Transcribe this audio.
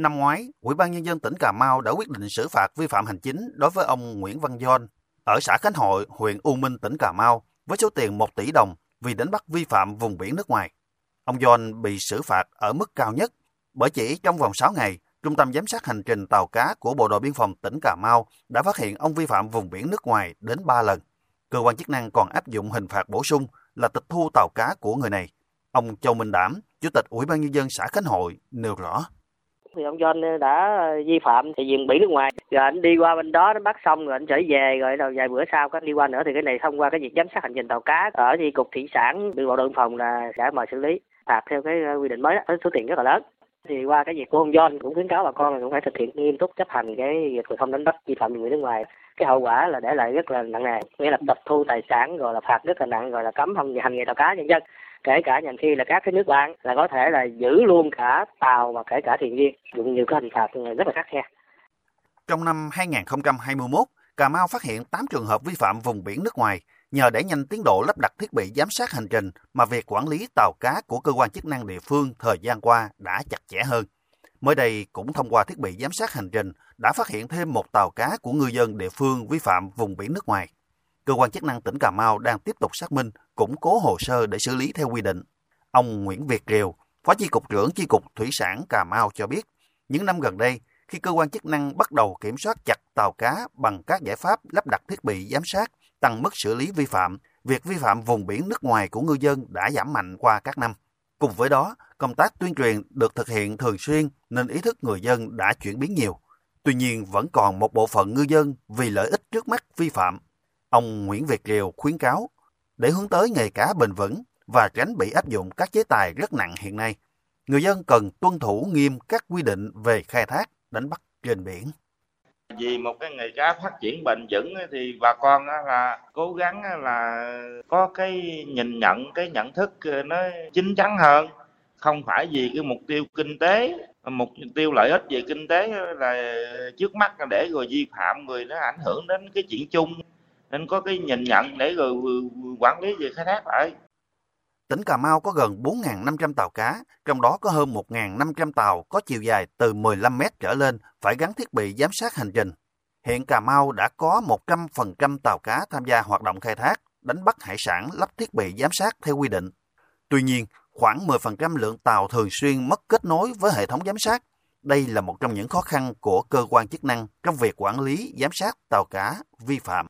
Năm ngoái, Ủy ban Nhân dân tỉnh Cà Mau đã quyết định xử phạt vi phạm hành chính đối với ông Nguyễn Văn Doan ở xã Khánh Hội, huyện U Minh, tỉnh Cà Mau với số tiền 1 tỷ đồng vì đánh bắt vi phạm vùng biển nước ngoài. Ông Doan bị xử phạt ở mức cao nhất bởi chỉ trong vòng 6 ngày, Trung tâm Giám sát Hành trình Tàu cá của Bộ đội Biên phòng tỉnh Cà Mau đã phát hiện ông vi phạm vùng biển nước ngoài đến 3 lần. Cơ quan chức năng còn áp dụng hình phạt bổ sung là tịch thu tàu cá của người này. Ông Châu Minh Đảm, Chủ tịch Ủy ban Nhân dân xã Khánh Hội, nêu rõ thì ông John đã vi phạm thì diện biển nước ngoài. Rồi anh đi qua bên đó nó bắt xong rồi anh trở về, rồi đầu vài bữa sau có đi qua nữa thì cái này thông qua cái việc giám sát hành trình tàu cá ở thì cục thủy sản bộ đội biên phòng là sẽ mời xử lý phạt theo cái quy định mới đó số tiền rất là lớn thì qua cái việc của ông John cũng khuyến cáo bà con là cũng phải thực hiện nghiêm túc chấp hành cái việc không đánh bắt vi phạm vùng biển nước ngoài cái hậu quả là để lại rất là nặng nề nghĩa là tịch thu tài sản rồi là phạt rất là nặng rồi là cấm không hành nghề tàu cá nhân dân kể cả nhà khi là các cái nước bạn là có thể là giữ luôn cả tàu và kể cả thuyền viên dùng nhiều cái hình phạt rất là khắc khe. Trong năm 2021, Cà Mau phát hiện 8 trường hợp vi phạm vùng biển nước ngoài. Nhờ đẩy nhanh tiến độ lắp đặt thiết bị giám sát hành trình mà việc quản lý tàu cá của cơ quan chức năng địa phương thời gian qua đã chặt chẽ hơn. Mới đây cũng thông qua thiết bị giám sát hành trình đã phát hiện thêm một tàu cá của ngư dân địa phương vi phạm vùng biển nước ngoài cơ quan chức năng tỉnh Cà Mau đang tiếp tục xác minh, củng cố hồ sơ để xử lý theo quy định. Ông Nguyễn Việt Kiều, Phó Chi cục trưởng Chi cục Thủy sản Cà Mau cho biết, những năm gần đây, khi cơ quan chức năng bắt đầu kiểm soát chặt tàu cá bằng các giải pháp lắp đặt thiết bị giám sát, tăng mức xử lý vi phạm, việc vi phạm vùng biển nước ngoài của ngư dân đã giảm mạnh qua các năm. Cùng với đó, công tác tuyên truyền được thực hiện thường xuyên nên ý thức người dân đã chuyển biến nhiều. Tuy nhiên, vẫn còn một bộ phận ngư dân vì lợi ích trước mắt vi phạm Ông Nguyễn Việt Kiều khuyến cáo, để hướng tới nghề cá bền vững và tránh bị áp dụng các chế tài rất nặng hiện nay, người dân cần tuân thủ nghiêm các quy định về khai thác, đánh bắt trên biển. Vì một cái nghề cá phát triển bền vững thì bà con là cố gắng là có cái nhìn nhận, cái nhận thức ờ, nó chín chắn hơn. Không phải vì cái mục tiêu kinh tế, mục tiêu lợi ích về kinh tế là trước mắt để rồi vi phạm người nó ảnh hưởng đến cái chuyện chung nên có cái nhìn nhận để rồi ừ, quản lý về khai thác lại. Tỉnh Cà Mau có gần 4.500 tàu cá, trong đó có hơn 1.500 tàu có chiều dài từ 15 mét trở lên phải gắn thiết bị giám sát hành trình. Hiện Cà Mau đã có 100% tàu cá tham gia hoạt động khai thác, đánh bắt hải sản lắp thiết bị giám sát theo quy định. Tuy nhiên, khoảng 10% lượng tàu thường xuyên mất kết nối với hệ thống giám sát. Đây là một trong những khó khăn của cơ quan chức năng trong việc quản lý giám sát tàu cá vi phạm.